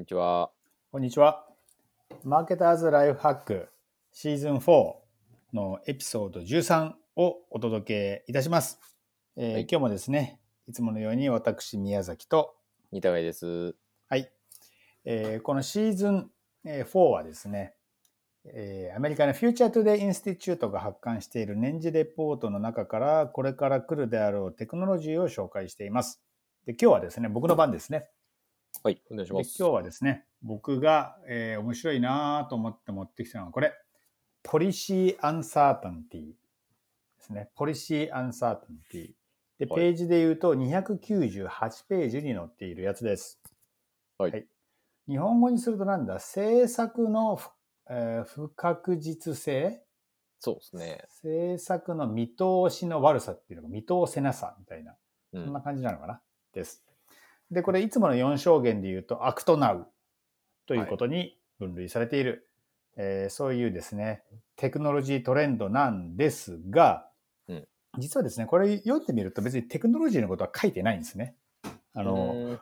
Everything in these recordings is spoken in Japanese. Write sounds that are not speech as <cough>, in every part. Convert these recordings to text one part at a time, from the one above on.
こんにちは。こんにちは。マーケターズライフハックシーズン4のエピソード13をお届けいたします。えーはい今日もですね、いつものように私、宮崎と、似たがいです。はい、えーこのシーズンえー4はですね、えーアメリカの Future Today Institute が発刊している年次レポートの中から、これから来るであろうテクノロジーを紹介しています。で今日はですね、僕の番ですね。はい、お願いしでます。今日はですね、僕が、えー面白いなと思って持ってきたのはこれ、ポリシーアンサータンティですね。ポリシーアンサータンティ。で、はいページで言うと298ページに載っているやつです。はい日本語にするとなんだ？政策の不,、えー不確実性？そうですね。政策の見通しの悪さっていうのが見通せなさみたいなうんそんな。感じなのかな、です。で、これいつもの4証言で言うと、アクトナウということに分類されている、えーそういうですね、テクノロジートレンドなんですが、うん。実はですね、これ読んでみると別にテクノロジーのことは書いてないんですね。ああの、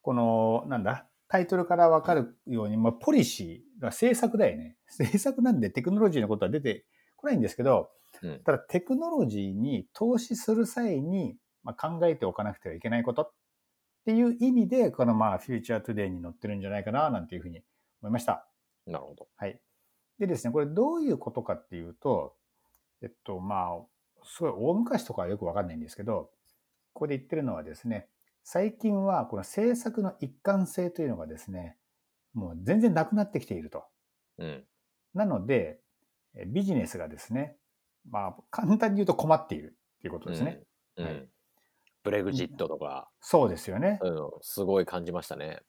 この、なんだ、タイトルからわかるように、まあ、ポリシーが政策だよね。政策なんでテクノロジーのことは出てこないんですけど、うん。ただテクノロジーに投資する際に、まあ、考えておかなくてはいけないことっていう意味で、このまあ、フューチャートゥデイに載ってるんじゃないかな、なんていうふうに思いました。なるほど。はい。でですね、これどういうことかっていうと、えっと、まあ、すごい大昔とかはよくわかんないんですけど、ここで言ってるのはですね、最近はこの政策の一貫性というのがですね、もう全然なくなってきていると。うん。なので、えビジネスがですね、まあ、簡単に言うと困っているっていうことですね。うん。はいうんブレグジットとか、そうですよね。うん、すごい感じましたね。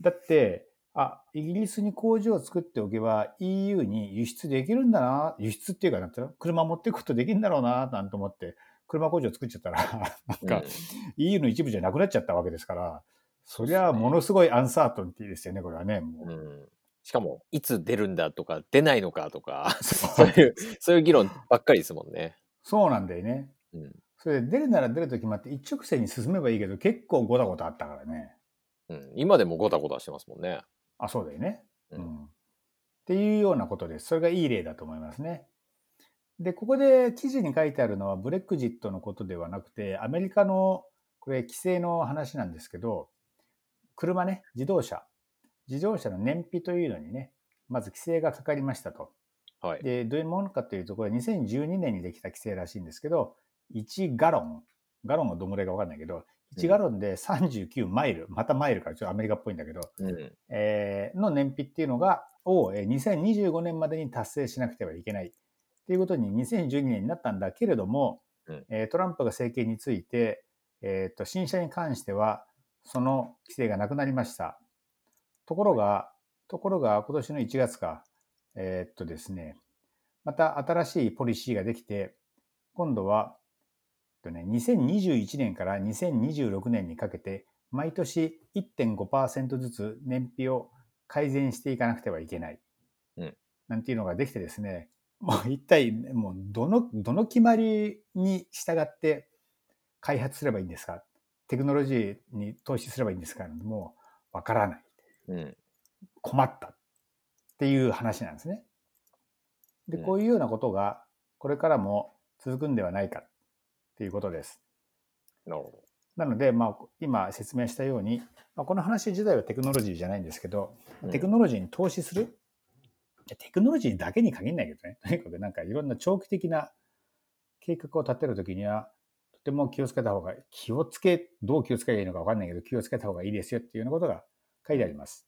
だって、あ、イギリスに工場を作っておけば EU に輸出できるんだな、輸出っていうかなんていうの？車持っていくことできるんだろうな、なんて思って、車工場作っちゃったら、<laughs> なんか EU の一部じゃなくなっちゃったわけですから、そりゃものすごいアンサートンティですよね、これはね。もうん。ううん。しかも、いつ出るんだとか、出ないのかとか、そそういう、そういう議論ばっかりですもんね。そうなんだよね。うん。それで出るなら出ると決まって一直線に進めばいいけど、結構ごたごたあったからね。うん。今でもゴタゴタしてますもんね。あ、そうだよね。ううんん。っていうようなことです。それがいい例だと思いますね。で、ここで記事に書いてあるのはブレクジットのことではなくて、アメリカのこれ規制の話なんですけど、車ね、自動車。自動車の燃費というのにね、まず規制がかかりましたと。はい。で、どういうものかというと、これは2012年にできた規制らしいんですけど、1ガロン、ガロンがどんぐらいかわかんないけど、1ガロンで39マイル、またマイルからちょっとアメリカっぽいんだけど、うん。えーの燃費っていうのが、をえー2025年までに達成しなくてはいけない。っていうことに2012年になったんだけれども、うん。えートランプが政権について、えーと新車に関してはその規制がなくなりました。ところが、ところが今年の1月か、えーっとですね、また新しいポリシーができて、今度は、とね、2021年から2026年にかけて、毎年1.5%ずつ燃費を改善していかなくてはいけない。うんなんていうのができてですね、もう一体、もうどの、どの決まりに従って開発すればいいんですか？テクノロジーに投資すればいいんですか？もうわからない。うん。困ったっていう話なんですね。で、うんこういうようなことがこれからも続くんではないかっていうことです。なるほなので、まあ、今説明したように、まあ、この話自体はテクノロジーじゃないんですけど、ど。テクノロジーに投資する、テクノロジーだけに限らないけどね、<laughs> とにかくなんかいろんな長期的な計画を立てるときには、とても気をつけた方が、気をつけ、どう気をつければいいのか分かんないけど、気をつけた方がいいですよっていうようなことが書いてあります。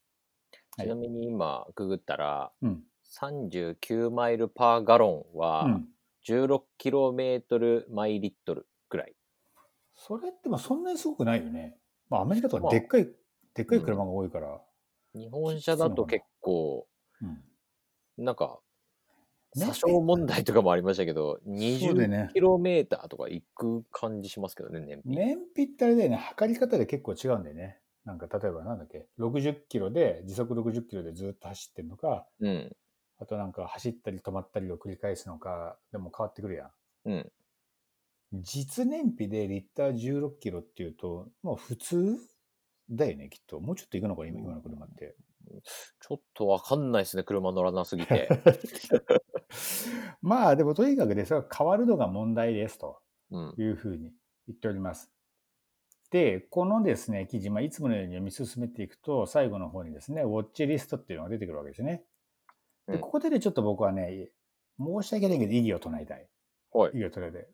はいちなみに今、ググったら、うん。39マイルパーガロンは、うん。16キロメートルマイリットルくらい。それってまあそんなにすごくないよね。まあアメリカとかでっかい、でっかい車が多いから。日本車だと結構、うん。なんか、ね詐称問題とかもありましたけど、そうだよね20キロメーターとか行く感じしますけどね、燃費。燃費ってあれだよね、測り方で結構違うんだよね。なんか例えばなんだっけ、60キロで、時速60キロでずっと走ってるのか、うん。あとなんか走ったり止まったりを繰り返すのか、でも変わってくるやん。うん。実燃費でリッター16キロっていうと、もう普通だよね、きっと。もうちょっと行くのかな、今今の車って。ちょっとわかんないですね、車乗らなすぎて。<laughs> まあ、でもとにかくね、それは変わるのが問題ですとうん。いうふうに言っております。で、このですね、記事、まあ、いつものように読み進めていくと、最後の方にですね、ウォッチリストっていうのが出てくるわけですね。で、うんここでね、ちょっと僕はね、申し訳ないけど、異議を唱えたい。はい。異議を唱えたい。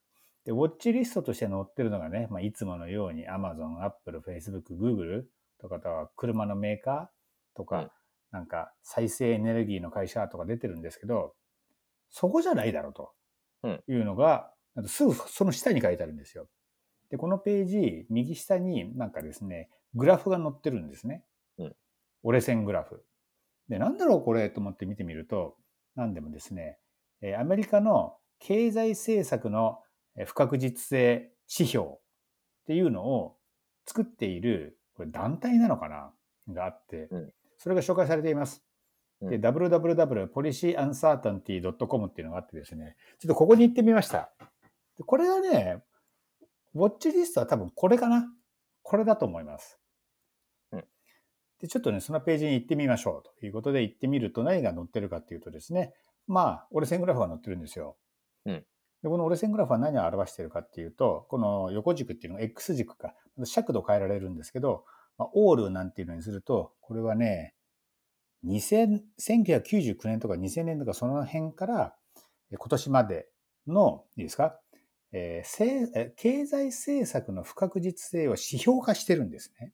で、ウォッチリストとして載ってるのがね、まあ、いつものように Amazon、Apple、Facebook、Google とか、は車のメーカーとか、うんなんか再生エネルギーの会社とか出てるんですけど、そこじゃないだろうとうんいうのが、あとすぐその下に書いてあるんですよ。で、このページ、右下になんかですね、グラフが載ってるんですね。うん折れ線グラフ。で、なんだろうこれと思って見てみると、なんでもですね、えーアメリカの経済政策のえー不確実性指標っていうのを作っている、これ団体なのかながあって、うんそれが紹介されています。で、うん www.policyuncertainty.com っていうのがあってですね、ちょっとここに行ってみました。でこれはね、ウォッチリストは多分これかなこれだと思います。うんで、ちょっとね、そのページに行ってみましょう。ということで行ってみると何が載ってるかっていうとですね、まあ、折れ線グラフが載ってるんですよ。うん。で、この折れ線グラフは何を表しているかっていうと、この横軸っていうのが X 軸か、尺度変えられるんですけど、まあ、オールなんていうのにすると、これはね、2000 1999年とか2000年とかその辺からえ今年までの、いいですか、えーせいえ経済政策の不確実性を指標化してるんですね。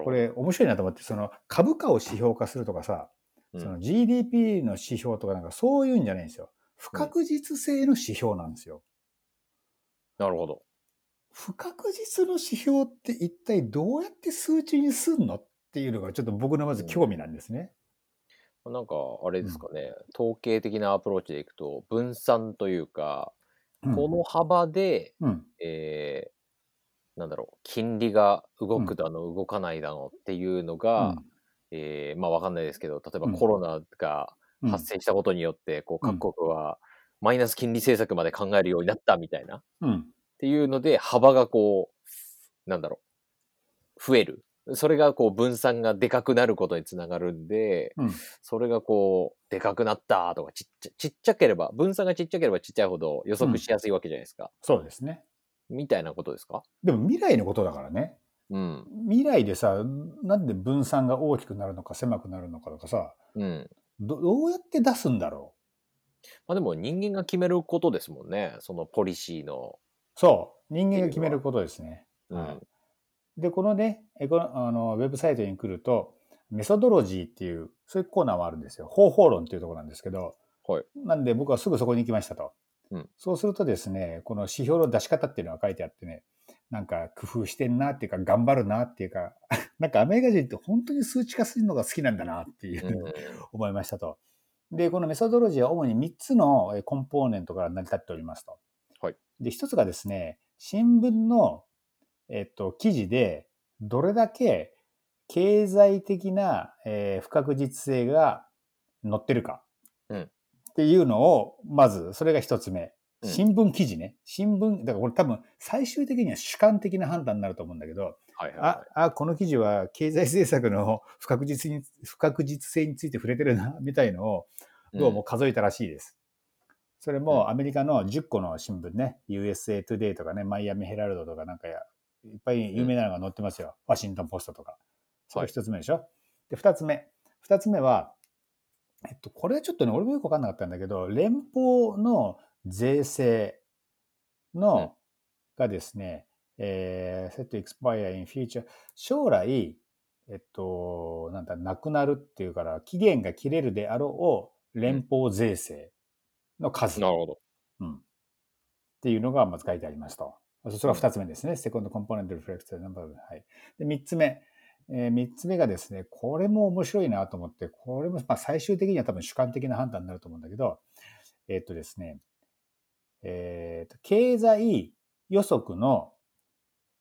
これ面白いなと思って、その株価を指標化するとかさ、うんその GDP の指標とかなんかそういうんじゃないんですよ。不確実性の指標なんですよ。なるほど。不確実の指標って一体どうやって数値にすんのっていうのがちょっと僕のまず興味なんですね。なんか、あれですかね、統計的なアプローチでいくと、分散というか、うんこの幅で、うん。えーなんだろう、金利が動くだの、動かないだのっていうのが、えーまあわかんないですけど、例えばうんコロナがうん発生したことによって、こううん各国はマイナス金利政策まで考えるようになったみたいな、っうん。ていうので、幅がこう、なんだろう、増える。それがこう分散がでかくなることにつながるんで、うん。それがこう、でかくなったとか、ちっちゃちっちゃければ、分散がちっちゃければちっちゃいほど予測しやすいわけじゃないですか。そうですね。みたいなことですか？でも未来のことだからね。うん。未来でさ、なんで分散が大きくなるのか狭くなるのかとかさ、うん。どどうやって出すんだろまあでも人間が決めることですもんね。そのポリシーの。う。そう。人間が決めることですね。うん。はいで、このね、えこのあのウェブサイトに来ると、メソドロジーっていう、そういうコーナーもあるんですよ。方法論っていうところなんですけど、はい。なんで僕はすぐそこに行きましたと。うんそうするとですね、この指標の出し方っていうのが書いてあってね、なんか工夫してんなっていうか、頑張るなっていうか、<laughs> なんかアメリカ人って本当に数値化するのが好きなんだなっていうふうん <laughs> 思いましたと。で、このメソドロジーは主に3つのえコンポーネントから成り立っておりますと。はい。で、1つがですね、新聞の、えっと、記事で、どれだけ経済的な、えー不確実性が載ってるか。うんっていうのを、まず、それが1つ目。うん新聞記事ね。新聞、だからこれ多分最終的には主観的な判断になると思うんだけど、はいはいあは、あ、この記事は経済政策の不確実に、不確実性について触れてるな、みたいのを、い。どうも数えたらしいです。それうんもアメリカの10個の新聞ね、USA Today とかね、マイアミヘラルドとかなんかや、いっぱい有名なのが載ってますよ。ワシントンポストとか。それはい一つ目でしょ。で、二つ目。二つ目は、えっと、これはちょっとね、俺もよくわかんなかったんだけど、連邦の税制の、うんがですね、えー、set to expire in future 将来、えっと、なんだ、なくなるっていうから、期限が切れるであろう連邦税制の数、なるほど。うんっていうのがまず書いてありますと。それが二つ目ですね。セコンドコンポーネントリフレクトナンバー。はい。で、三つ目。えー三つ目がですね、これも面白いなと思って、これもまあ最終的には多分主観的な判断になると思うんだけど、えーっとですね、えーっと、経済予測の、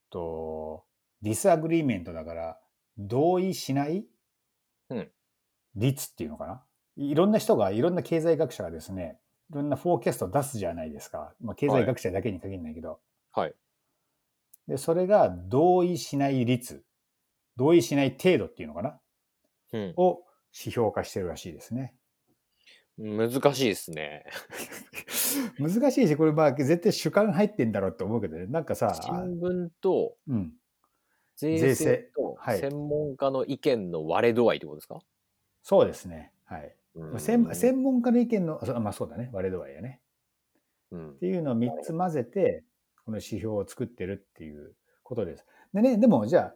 と、 disagreement だから、同意しないうん率っていうのかな？いろんな人が、いろんな経済学者がですね、いろんな forecast を出すじゃないですか。まあ、経済学者だけに限らないけど。はい。で、それが同意しない率同意しない程度っていうのかな？うん。を指標化してるらしいですね。難しいですね。<laughs> 難しいし、これまあ絶対主観入ってんだろうって思うけどね。なんかさ、新聞とうん。税税制制とはい専門家の意見の割れ度合いってことですか、そうですね。はい。うん専専門家の意見の、まあそうだね。割れ度合いやね。うんっていうのを3つ混ぜて、この指標を作ってるっていうことです。でね、でもじゃあ、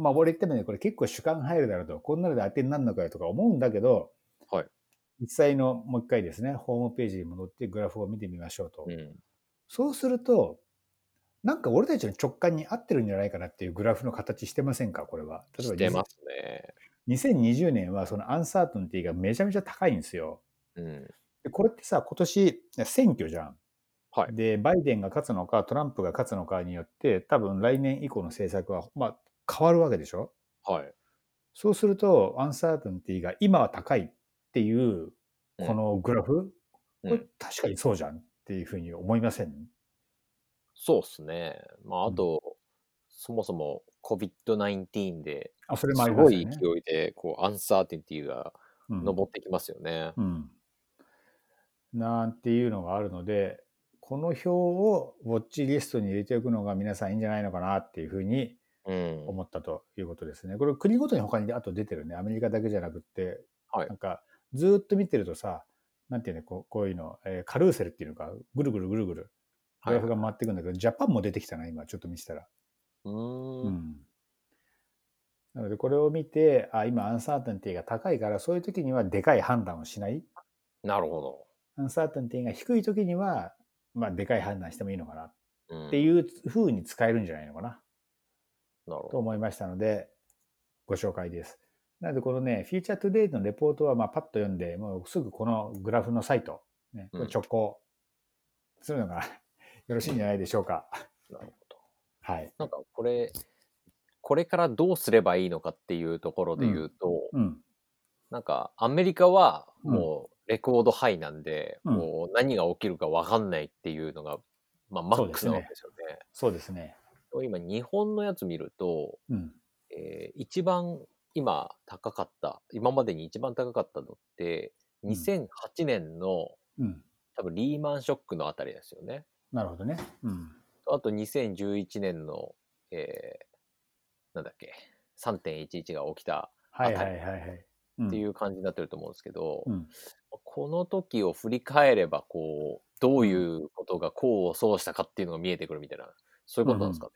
まあ俺言ったようにこれ結構主観入るだろうと、こんなので当てになるのかよとか思うんだけど、はい実際のもう一回ですね、ホームページに戻ってグラフを見てみましょうと。うんそうすると、なんか俺たちの直感に合ってるんじゃないかなっていうグラフの形してませんか、これは。例えばしてますね。2020年はそのアンサートンティがめちゃめちゃ高いんですよ。うん。でこれってさ、今年選挙じゃん。はい。で、バイデンが勝つのか、トランプが勝つのかによって、多分来年以降の政策は、まあ、変わるわけでしょ？はい。そうすると、アンサートンティが今は高いっていう、うんこのグラフ、うこれん、確かにそうじゃんっていうふうに思いません？そうですね。まあ、あと、そもそも COVID-19 で、あ、それもあすごいりますよね。勢いで、こう、アンサーティティがうん上ってきますよね。うん。なんていうのがあるので、この表をウォッチリストに入れておくのが皆さんいいんじゃないのかなっていうふうにうん。思ったということですね。これ国ごとに他にあと出てるね。アメリカだけじゃなくって、はいなんかずーっと見てるとさ、なんていうのこうこういうの、えーカルーセルっていうのか、ぐるぐるぐるぐる、グラフが回ってくんだけど、ジャパンも出てきたな、今ちょっと見てたら。うー。うんん。なのでこれを見て、あ、今 uncertainty が高いから、そういう時にはでかい判断をしない。なるほ uncertainty が低い時には、まあ、でかい判断してもいいのかなと。うん。ていう風に使えるんじゃないのかな。と。思いましたので、ご紹介です。なので、このね、フィーチャートゥデイのレポートは、まあ、パッと読んで、もうすぐこのグラフのサイト、ね、直行するのが <laughs> よろしいんじゃないでしょうか。なるほど。はい。なんかこれ、これからどうすればいいのかっていうところで言うと、うん。なんかアメリカはもうレコードハイなんで、うんもう何が起きるか分かんないっていうのが、まあ、マックスなわけですよね。そうですね。今日本のやつ見ると、うん。えー一番今高かった、今までに一番高かったのって、うん2008年のうん。多分リーマンショックのあたりですよね。なるほどね。うん。あと2011年の、えーなんだっけ、3.11が起きたはいはいはいはい。っっていう感じになってると思うんですけど、うん。この時を振り返れば、こう、どういうことが功を奏したかっていうのが見えてくるみたいな、そういうことなんですかね。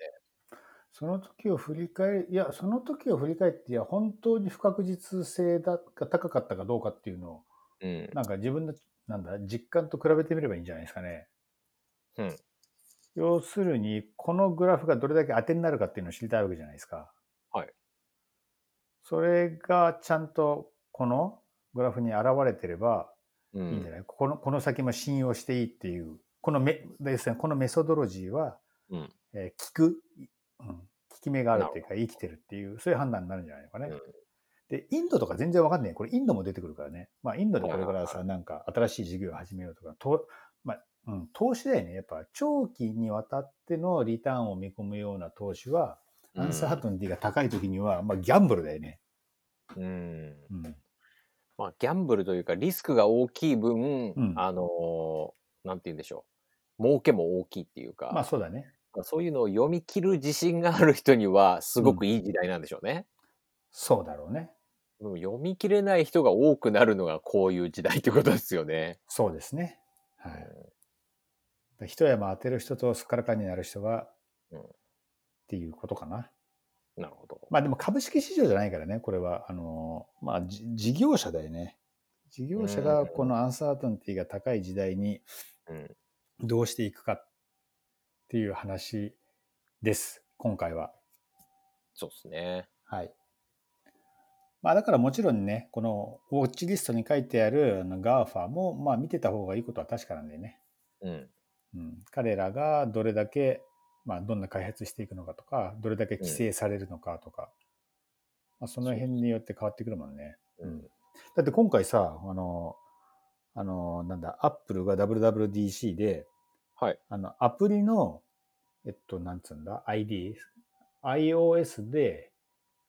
その時を振り返り、いや、その時を振り返って、いや、本当に不確実性だが高かったかどうかっていうのを、うん。なんか自分の、なんだ、実感と比べてみればいいんじゃないですかね。うん。要するに、このグラフがどれだけ当てになるかっていうのを知りたいわけじゃないですか。はい。それがちゃんとこのグラフに現れてればういいんじゃん。ない、このこの先も信用していいっていう、このメですね、このメソドロジーは、うんえー聞く、うん、効き目があるっていうか、生きてるっていう、そういう判断になるんじゃないのかね。うんで、インドとか全然わかんない。これインドも出てくるからね。まあ、インドでこれからはいさ、なんか新しい事業を始めようとか、とまあ、うん、投資だよね。やっぱ長期にわたってのリターンを見込むような投資は、アンサーハトンティが高い時には、まあ、ギャンブルだよね。うん。うん。まあ、ギャンブルというか、リスクが大きい分、うんあのーなんて言うんでしょう。儲けも大きいっていうか、まあ、そうだね。そういうのを読み切る自信がある人には、すごくいい時代なんでしょうね。そうだろうね。でも読み切れない人が多くなるのがこういう時代ってことですよね。そうですね。はい。一山当てる人とすっからかんになる人は、うんっていうことかな。なるほど。まあでも株式市場じゃないからね、これは。あの、まあじ事業者だよね。事業者がこのアンサートンティが高い時代にうん。どうしていくかっていう話です、今回は。そうですね。はい。まあだからもちろんね、このウォッチリストに書いてある GAFA もまあ見てた方がいいことは確かなんでね。うん。うん、彼らがどれだけ、まあ、どんな開発していくのかとか、どれだけ規制されるのかとか、まあ、その辺によって変わってくるもんね。うん。だって今回さ、あの、あの、なんだ、アップルが WWDC で、はい。あの、アプリの、えっと、なんつうんだ、ID、iOS で、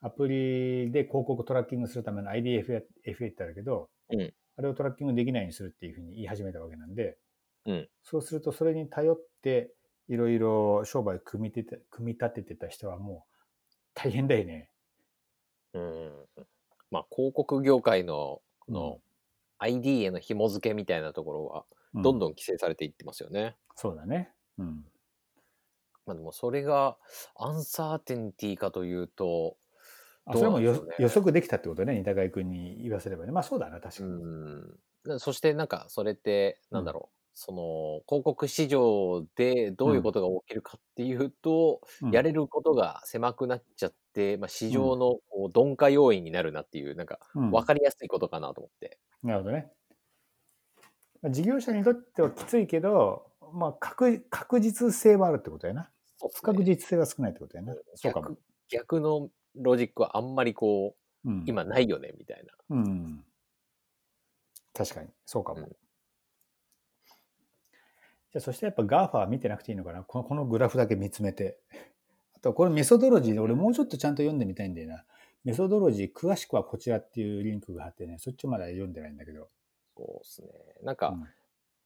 アプリで広告トラッキングするための IDFA ってあるけど、うんあれをトラッキングできないようにするっていうふうに言い始めたわけなんで、うんそうするとそれに頼っていろいろ商売組み立て組み立ててた人はもう大変だよね。うん。まあ、広告業界の、この、ID への紐付けみたいなところは、うどんどん規制されていってますよね。そうだね。うん。まあでも、それが、アンサーテンティかというと、あどそうれも予測できたってことね、二高井君に言わせればね。まあそうだな、確かうに。ん。そして、なんか、それって、なんだろう。その、広告市場でどういうことが起きるかっていうと、うんやれることが狭くなっちゃって、まあ、市場のこう鈍化要因になるなっていう、なんか、うんわかりやすいことかなと思って。なるほどね。まあ事業者にとってはきついけど、まあ確確実性はあるってことやな。不確実性が少ないってことやな。そうかも逆。逆のロジックはあんまりこう、うん、今ないよね、みたいな。うん。確かに、そうかも。うんじゃあ、そしてやっぱ GAFA は見てなくていいのかなこのこのグラフだけ見つめて。あと、これメソドロジーで俺もうちょっとちゃんと読んでみたいんだよな。メソドロジー、詳しくはこちらっていうリンクがあってね、そっちまだ読んでないんだけど。そうですね。なんか、うん。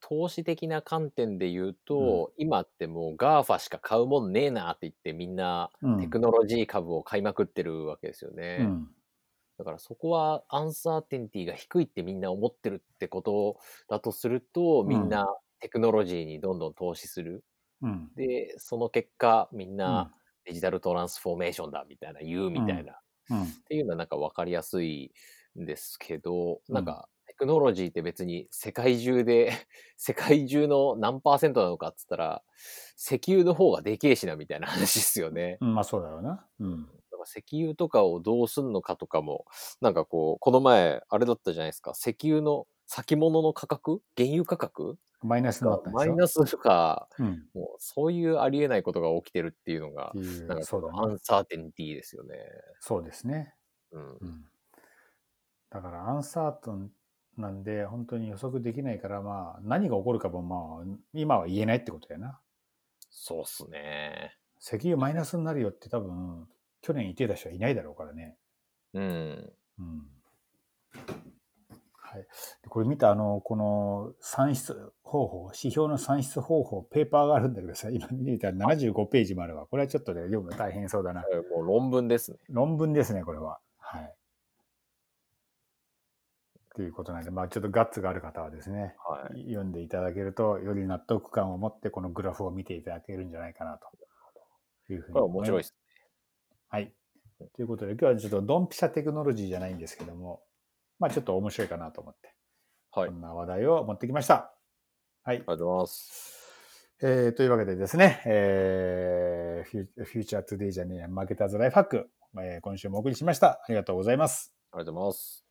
投資的な観点で言うと、今ってもう GAFA しか買うもんねえなって言ってみんなうん。テクノロジー株を買いまくってるわけですよね。うん。だからそこはアンサーテンティが低いってみんな思ってるってことだとすると、みんなテクノロジーにどんどん投資する。うん。で、その結果みんうん。なデジタルトランスフォーメーションだみたいな言うみたいな、っうん。ていうのはなんか分かりやすいんですけど、うん。なんかテクノロジーって別に世界中で、<laughs> 世界中の何パーセントなのかっつったら、石油の方がでけえしなみたいな話ですよね。うんまあそうだろうな。うん。だから石油とかをどうすんのかとかも、なんかこう、この前、あれだったじゃないですか、石油の先物の価格？原油価格？マイナスになったんでしょ？マイナスとか、うん。もうそういうありえないことが起きてるっていうのがなんかそのアンサーテンティですよね。そうですね。うん。うん。だからアンサートンなんで本当に予測できないからまあ何が起こるかもまあ今は言えないってことやな。そうっすね。石油マイナスになるよって多分去年言ってた人はいないだろうからね。うん。うん。はい。でこれ見たあの、この算出方法、指標の算出方法、ペーパーがあるんだけどさ、今見たら75ページもあるわ。これはちょっとね、読むの大変そうだな。えもう論文ですね。論文ですね、これは。はい。っていうことなんで、まあちょっとガッツがある方はですね、はい。読んでいただけると、より納得感を持ってこのグラフを見ていただけるんじゃないかなというふうに思います面白いです。はい。ということで、今日はちょっとドンピシャテクノロジーじゃないんですけども、まあちょっと面白いかなと思って、はい。あこんな話題を持ってきました。はい。ありがとうございます。えー、というわけでですね、えー、フューチャートゥデイじゃねえや、マーケターズライフハック、えー今週もお送りしました。ありがとうございます。ありがとうございます。